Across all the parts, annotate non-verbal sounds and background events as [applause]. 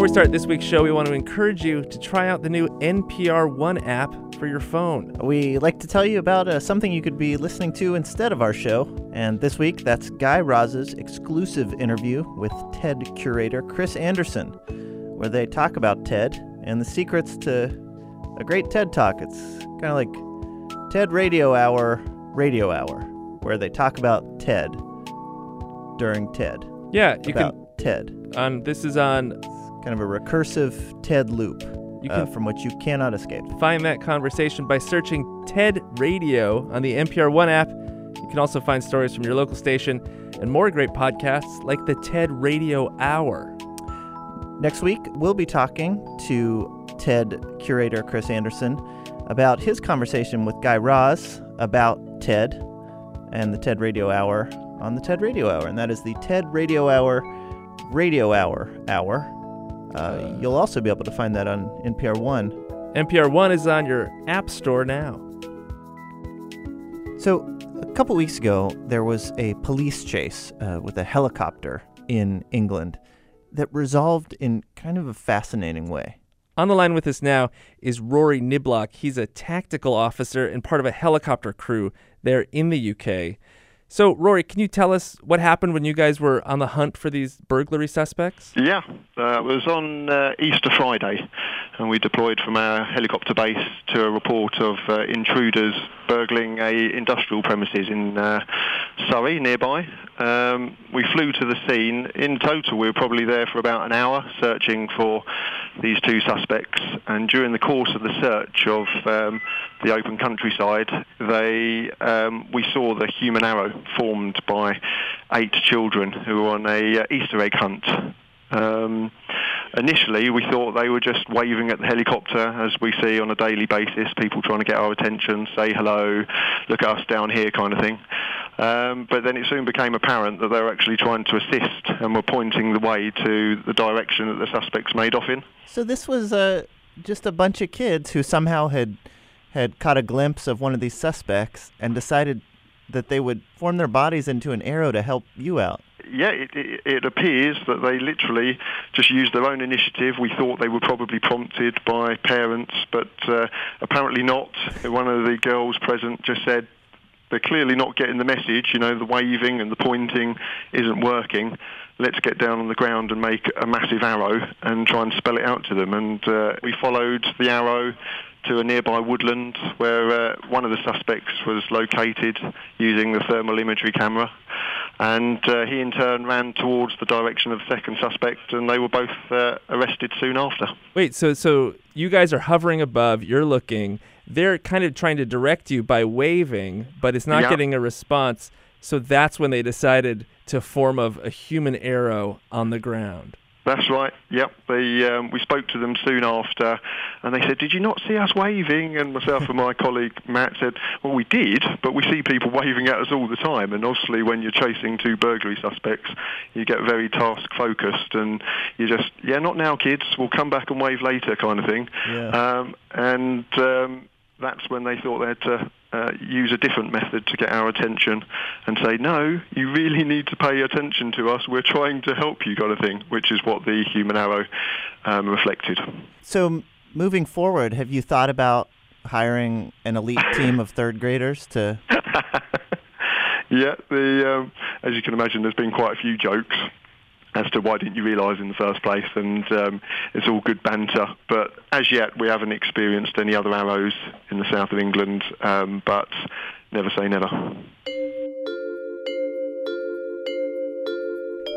Before we start this week's show, we want to encourage you to try out the new NPR One app for your phone. We like to tell you about uh, something you could be listening to instead of our show. And this week, that's Guy Raz's exclusive interview with TED curator Chris Anderson, where they talk about TED and the secrets to a great TED Talk. It's kind of like TED Radio Hour, Radio Hour, where they talk about TED during TED. Yeah, you about can. TED. On this is on. Kind of a recursive TED loop You uh, from which you cannot escape. find that conversation by searching TED Radio on the NPR One app. You can also find stories from your local station and more great podcasts like the TED Radio Hour. Next week, we'll be talking to TED curator Chris Anderson about his conversation with Guy Raz about TED and the TED Radio Hour on the TED Radio Hour. And that is the TED Radio Hour Radio Hour Hour. Uh, you'll also be able to find that on NPR One. NPR One is on your app store now. So, a couple weeks ago, there was a police chase uh, with a helicopter in England that resolved in kind of a fascinating way. On the line with us now is Rory Niblock. He's a tactical officer and part of a helicopter crew there in the UK. So, Rory, can you tell us what happened when you guys were on the hunt for these burglary suspects? Yeah, uh, it was on uh, Easter Friday, and we deployed from our helicopter base to a report of uh, intruders burgling a industrial premises in uh, Surrey nearby. Um, we flew to the scene. In total, we were probably there for about an hour searching for these two suspects. And during the course of the search of um, the open countryside, they um, we saw the human arrow formed by eight children who were on a uh, Easter egg hunt. Um, initially, we thought they were just waving at the helicopter, as we see on a daily basis, people trying to get our attention, say hello, look at us down here, kind of thing. Um, but then it soon became apparent that they were actually trying to assist and were pointing the way to the direction that the suspects made off in. So this was uh, just a bunch of kids who somehow had had caught a glimpse of one of these suspects and decided that they would form their bodies into an arrow to help you out. yeah, it, it, it appears that they literally just used their own initiative. We thought they were probably prompted by parents, but uh, apparently not. One of the girls present just said they're clearly not getting the message. You know, the waving and the pointing isn't working. Let's get down on the ground and make a massive arrow and try and spell it out to them. And uh, we followed the arrow to a nearby woodland where uh, one of the suspects was located using the thermal imagery camera. And uh, he in turn ran towards the direction of the second suspect, and they were both uh, arrested soon after. Wait, so so you guys are hovering above, you're looking, they're kind of trying to direct you by waving, but it's not Yeah. getting a response. So that's when they decided to form of a human arrow on the ground. That's right. Yep. They, um, we spoke to them soon after, and they said, "Did you not see us waving?" And myself and my colleague Matt said, "Well, we did, but we see people [laughs] waving at us all the time. And obviously, when you're chasing two burglary suspects, you get very task focused, and you just, yeah, not now, kids. We'll come back and wave later, kind of thing. Yeah. Um, and um, that's when they thought they had to uh, use a different method to get our attention and say, no, you really need to pay attention to us. We're trying to help you, kind of thing, which is what the human arrow um, reflected. So, moving forward, have you thought about hiring an elite [laughs] team of third graders to? [laughs] yeah, the um, as you can imagine, there's been quite a few jokes as to why didn't you realise in the first place, and um, it's all good banter. But as yet, we haven't experienced any other arrows in the south of England. Um, but never say never.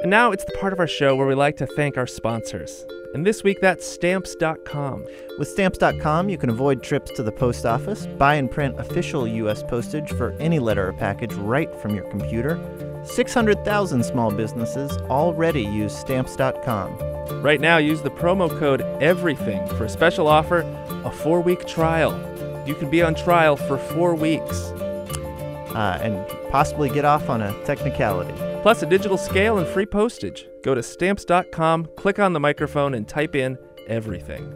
And now it's the part of our show where we like to thank our sponsors. And this week that's stamps.com. With stamps.com, you can avoid trips to the post office, buy and print official U.S. postage for any letter or package right from your computer. 600,000 small businesses already use stamps.com. Right now, use the promo code EVERYTHING for a special offer a four week trial. You can be on trial for four weeks, uh, and possibly get off on a technicality. plus a digital scale and free postage. Go to stamps.com, click on the microphone, and type in everything.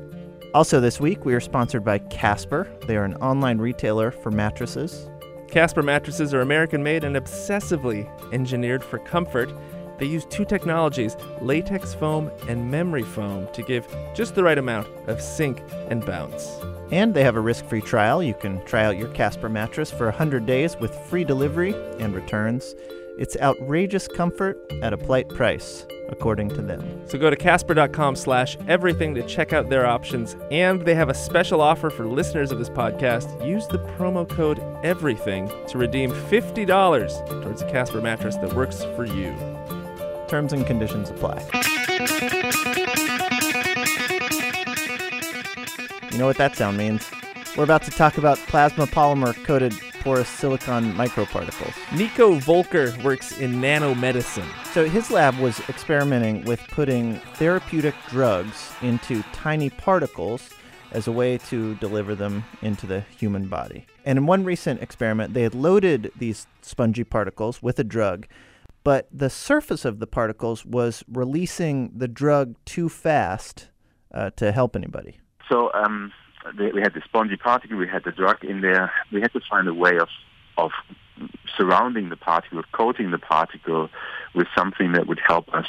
Also, this week, we are sponsored by Casper. They are an online retailer for mattresses. Casper mattresses are American made and obsessively engineered for comfort. They use two technologies, latex foam and memory foam, to give just the right amount of sink and bounce. And they have a risk free trial. You can try out your Casper mattress for 100 days with free delivery and returns. It's outrageous comfort at a polite price, according to them. So go to casper.com slash everything to check out their options. And they have a special offer for listeners of this podcast. Use the promo code everything to redeem $50 towards a Casper mattress that works for you. Terms and conditions apply. You know what that sound means? We're about to talk about plasma polymer coated porous silicon microparticles. Nico Voelcker works in nanomedicine. So his lab was experimenting with putting therapeutic drugs into tiny particles as a way to deliver them into the human body. And in one recent experiment, they had loaded these spongy particles with a drug, but the surface of the particles was releasing the drug too fast uh, to help anybody. So um, we had the spongy particle, we had the drug in there. We had to find a way of of surrounding the particle, coating the particle with something that would help us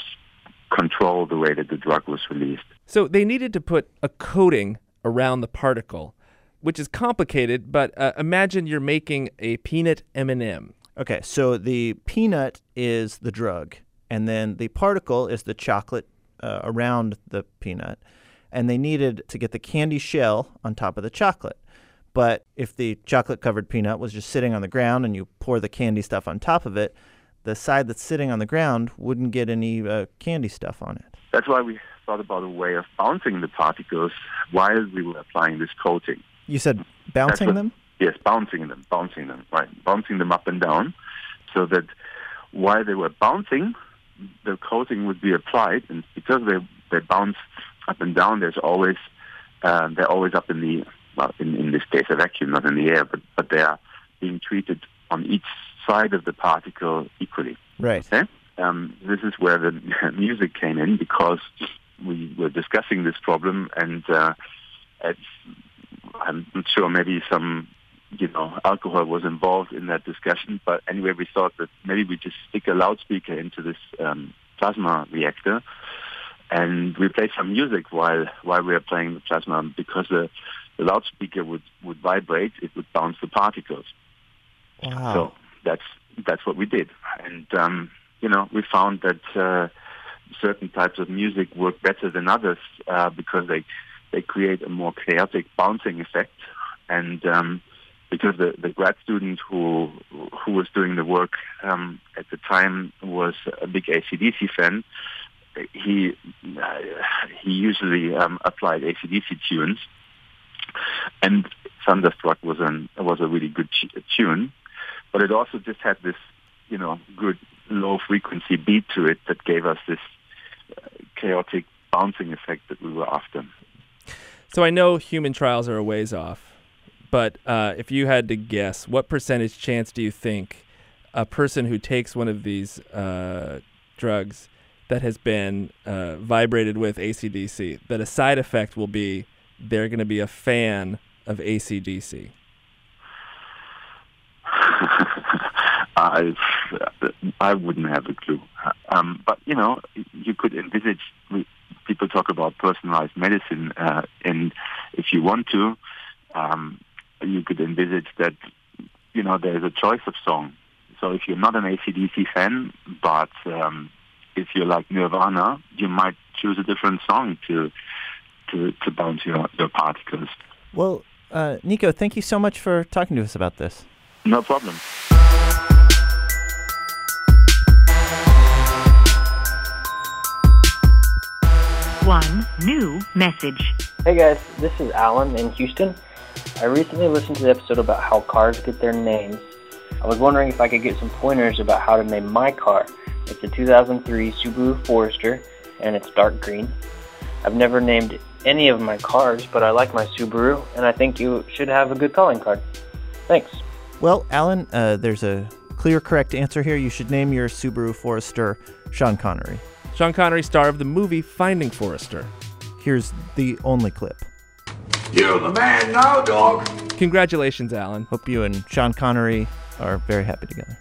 control the way that the drug was released. So they needed to put a coating around the particle, which is complicated. But uh, imagine you're making a peanut M&M. Okay, so the peanut is the drug, and then the particle is the chocolate uh, around the peanut and they needed to get the candy shell on top of the chocolate. But if the chocolate covered peanut was just sitting on the ground and you pour the candy stuff on top of it, the side that's sitting on the ground wouldn't get any uh, candy stuff on it. That's why we thought about a way of bouncing the particles while we were applying this coating. You said bouncing what, them? Yes, bouncing them, bouncing them, right. Bouncing them up and down so that while they were bouncing, the coating would be applied, and because they, they bounced up and down. There's always uh, they're always up in the well, in, in this case a vacuum, not in the air, but but they are being treated on each side of the particle equally. Right. Okay. Um, this is where the [laughs] music came in because we were discussing this problem, and uh, I'm not sure maybe some you know alcohol was involved in that discussion, but anyway, we thought that maybe we just stick a loudspeaker into this um, plasma reactor and we played some music while while we were playing the plasma because the, the loudspeaker would, would vibrate, it would bounce the particles. Wow. So that's that's what we did, and um, you know we found that uh, certain types of music work better than others uh, because they they create a more chaotic bouncing effect, and um, because the, the grad student who who was doing the work um, at the time was a big ACDC fan, he uh, he usually um, applied ACDC tunes, and Thunderstruck was an was a really good tune, but it also just had this you know good low frequency beat to it that gave us this uh, chaotic bouncing effect that we were after. So I know human trials are a ways off, but uh, if you had to guess, what percentage chance do you think a person who takes one of these uh, drugs that has been uh, vibrated with ACDC, that a side effect will be they're going to be a fan of ACDC? [laughs] I I wouldn't have a clue. Um, but you know, you could envisage. People talk about personalized medicine, uh, and if you want to, um, you could envisage that you know there's a choice of song. So if you're not an ACDC fan, but um, if you like Nirvana, you might choose a different song to to, to bounce your, your particles. Well, uh, Nico, thank you so much for talking to us about this. No problem. One new message. Hey guys, this is Alan in Houston. I recently listened to the episode about how cars get their names. I was wondering if I could get some pointers about how to name my car. It's a 2003 Subaru Forester, and it's dark green. I've never named any of my cars, but I like my Subaru, and I think you should have a good calling card. Thanks. Well, Alan, uh, there's a clear, correct answer here. You should name your Subaru Forester Sean Connery. Sean Connery, star of the movie Finding Forrester. Here's the only clip. You're the man now, dog. Congratulations, Alan. Hope you and Sean Connery are very happy together.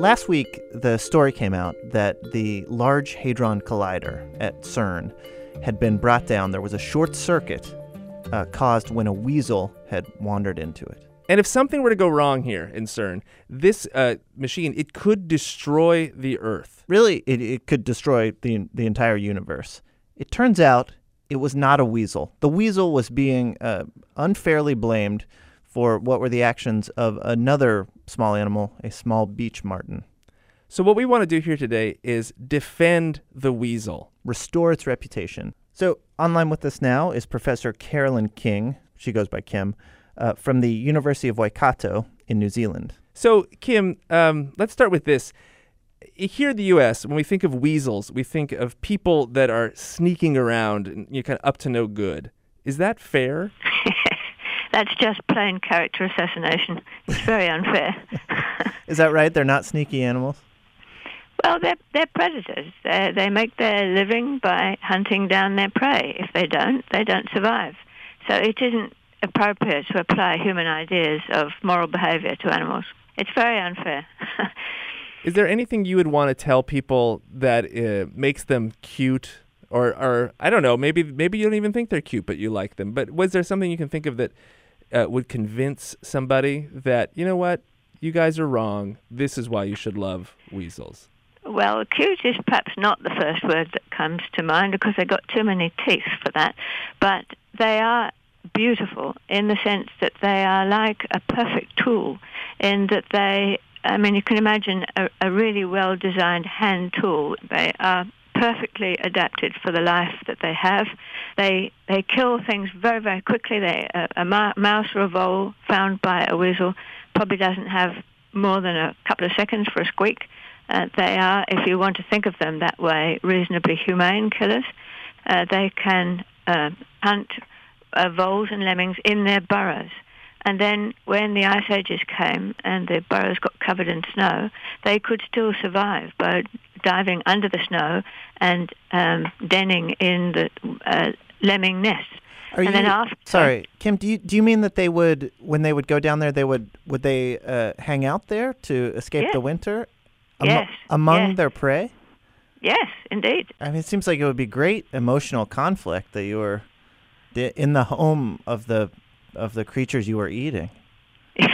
Last week, the story came out that the Large Hadron Collider at CERN had been brought down. There was a short circuit uh, caused when a weasel had wandered into it. And if something were to go wrong here in CERN, this uh, machine it could destroy the Earth. Really, it, it could destroy the the entire universe. It turns out it was not a weasel. The weasel was being uh, unfairly blamed for what were the actions of another small animal, a small beech marten. So what we want to do here today is defend the weasel. Restore its reputation. So online with us now is Professor Carolyn King. She goes by Kim uh, from the University of Waikato in New Zealand. So Kim, um, let's start with this. Here in the U.S., when we think of weasels, we think of people that are sneaking around and you know, kind of up to no good. Is that fair? [laughs] That's just plain character assassination. It's very unfair. [laughs] Is that right? They're not sneaky animals? Well, they're, they're predators. They they make their living by hunting down their prey. If they don't, they don't survive. So it isn't appropriate to apply human ideas of moral behavior to animals. It's very unfair. [laughs] Is there anything you would want to tell people that uh, makes them cute, or, or I don't know, maybe maybe you don't even think they're cute, but you like them? But was there something you can think of that uh, would convince somebody that you know what, you guys are wrong. This is why you should love weasels. Well, cute is perhaps not the first word that comes to mind because they've got too many teeth for that. But they are beautiful in the sense that they are like a perfect tool in that they, I mean, you can imagine a, a really well designed hand tool. They are perfectly adapted for the life that they have. They they kill things very very quickly. They a, a mouse or a vole found by a weasel probably doesn't have more than a couple of seconds for a squeak. Uh, they are, if you want to think of them that way, reasonably humane killers. Uh, they can uh, hunt uh, voles and lemmings in their burrows. And then when the ice ages came and the burrows got covered in snow, they could still survive by diving under the snow and um, denning in the uh, lemming nests. Are and you, then after, sorry, Kim? Do you do you mean that they would, when they would go down there, they would would they uh, hang out there to escape the winter? Yes, among yes. their prey. Yes, indeed. I mean, it seems like it would be great emotional conflict that you were in the home of the of the creatures you were eating. [laughs]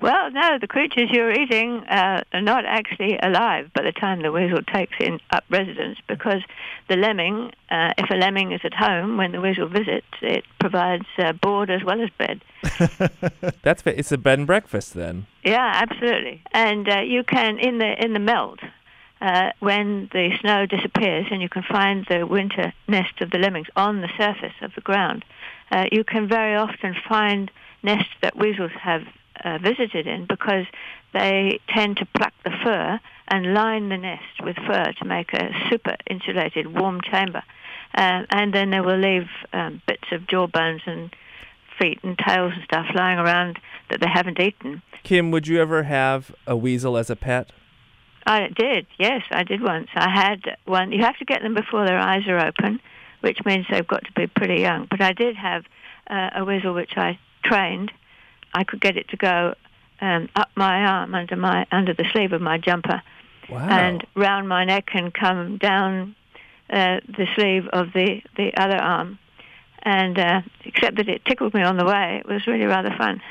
Well, no, the creatures you're eating uh, are not actually alive by the time the weasel takes in up residence because the lemming, uh, if a lemming is at home when the weasel visits, it provides uh, board as well as bed. [laughs] That's fa- it's a bed and breakfast then. Yeah, absolutely. And uh, you can in the in the melt uh, when the snow disappears, and you can find the winter nest of the lemmings on the surface of the ground. Uh, you can very often find nests that weasels have uh, visited in because they tend to pluck the fur and line the nest with fur to make a super insulated warm chamber. Uh, and then they will leave um, bits of jawbones and feet and tails and stuff lying around that they haven't eaten. Kim, would you ever have a weasel as a pet? I did, yes, I did once. I had one. You have to get them before their eyes are open, which means they've got to be pretty young. But I did have uh, a weasel which I trained. I could get it to go um, up my arm under my under the sleeve of my jumper Wow. and round my neck and come down uh, the sleeve of the the other arm. And uh, except that it tickled me on the way, it was really rather fun.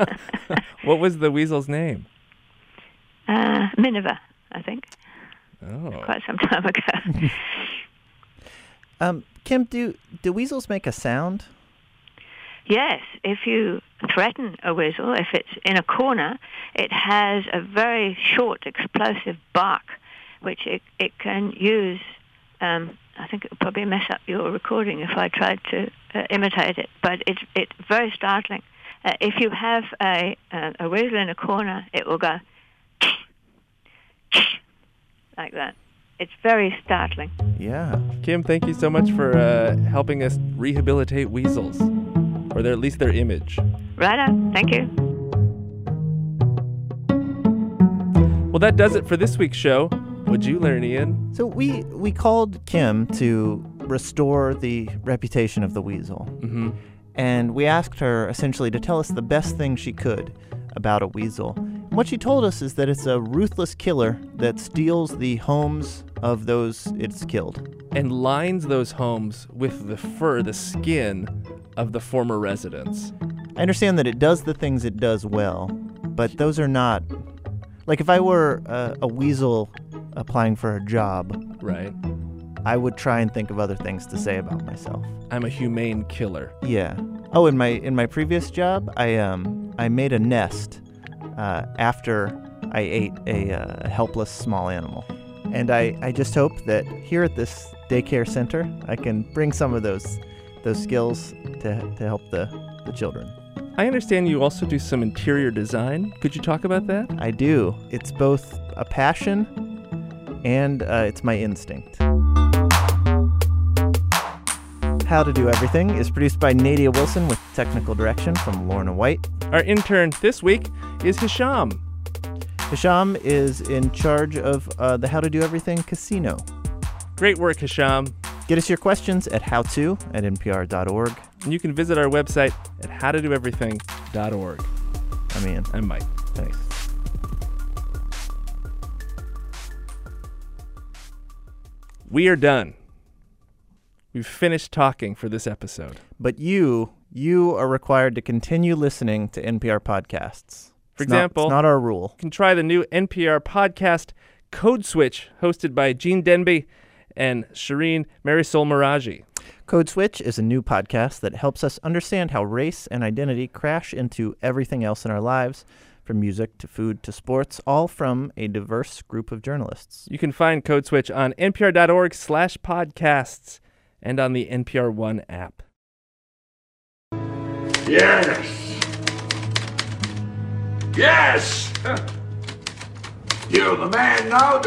[laughs] what was the weasel's name? uh, Minerva, I think, Oh. quite some time ago. [laughs] Um, Kim, do do weasels make a sound? Yes, if you threaten a weasel, if it's in a corner, it has a very short explosive bark, which it, it can use. Um, I think it would probably mess up your recording if I tried to uh, imitate it, but it's it's very startling. Uh, if you have a, a a weasel in a corner, it will go [laughs] like that. It's very startling. Yeah. Kim, thank you so much for uh, helping us rehabilitate weasels, or their, at least their image. Right on. Thank you. Well, that does it for this week's show. Would you learn, Ian? So we we called Kim to restore the reputation of the weasel, Mm-hmm. and we asked her essentially to tell us the best thing she could about a weasel. What she told us is that it's a ruthless killer that steals the homes of those it's killed. And lines those homes with the fur, the skin of the former residents. I understand that it does the things it does well, but those are not. Like if I were a, a weasel applying for a job, Right. I would try and think of other things to say about myself. I'm a humane killer. Yeah. Oh, in my in my previous job, I um I made a nest uh, after I ate a uh, helpless small animal, and I I just hope that here at this daycare center, I can bring some of those those skills to to help the the children. I understand you also do some interior design. Could you talk about that? I do. It's both a passion and uh, it's my instinct. How to Do Everything is produced by Nadia Wilson with technical direction from Lorna White. Our intern this week is Hisham. Hisham is in charge of uh, the How to Do Everything casino. Great work, Hisham. Get us your questions at howto at npr.org. And you can visit our website at howtodoeverything.org. I'm Ian. I'm Mike. Thanks. We are done. We've finished talking for this episode. But you, you are required to continue listening to NPR podcasts. For It's not- example, it's not our rule. You can try the new NPR podcast Code Switch, hosted by Gene Demby and Shereen Marisol Meraji. Code Switch is a new podcast that helps us understand how race and identity crash into everything else in our lives, from music to food to sports, all from a diverse group of journalists. You can find Code Switch on npr.org slash podcasts and on the NPR One app. Yes. Yes. [laughs] You're the man now,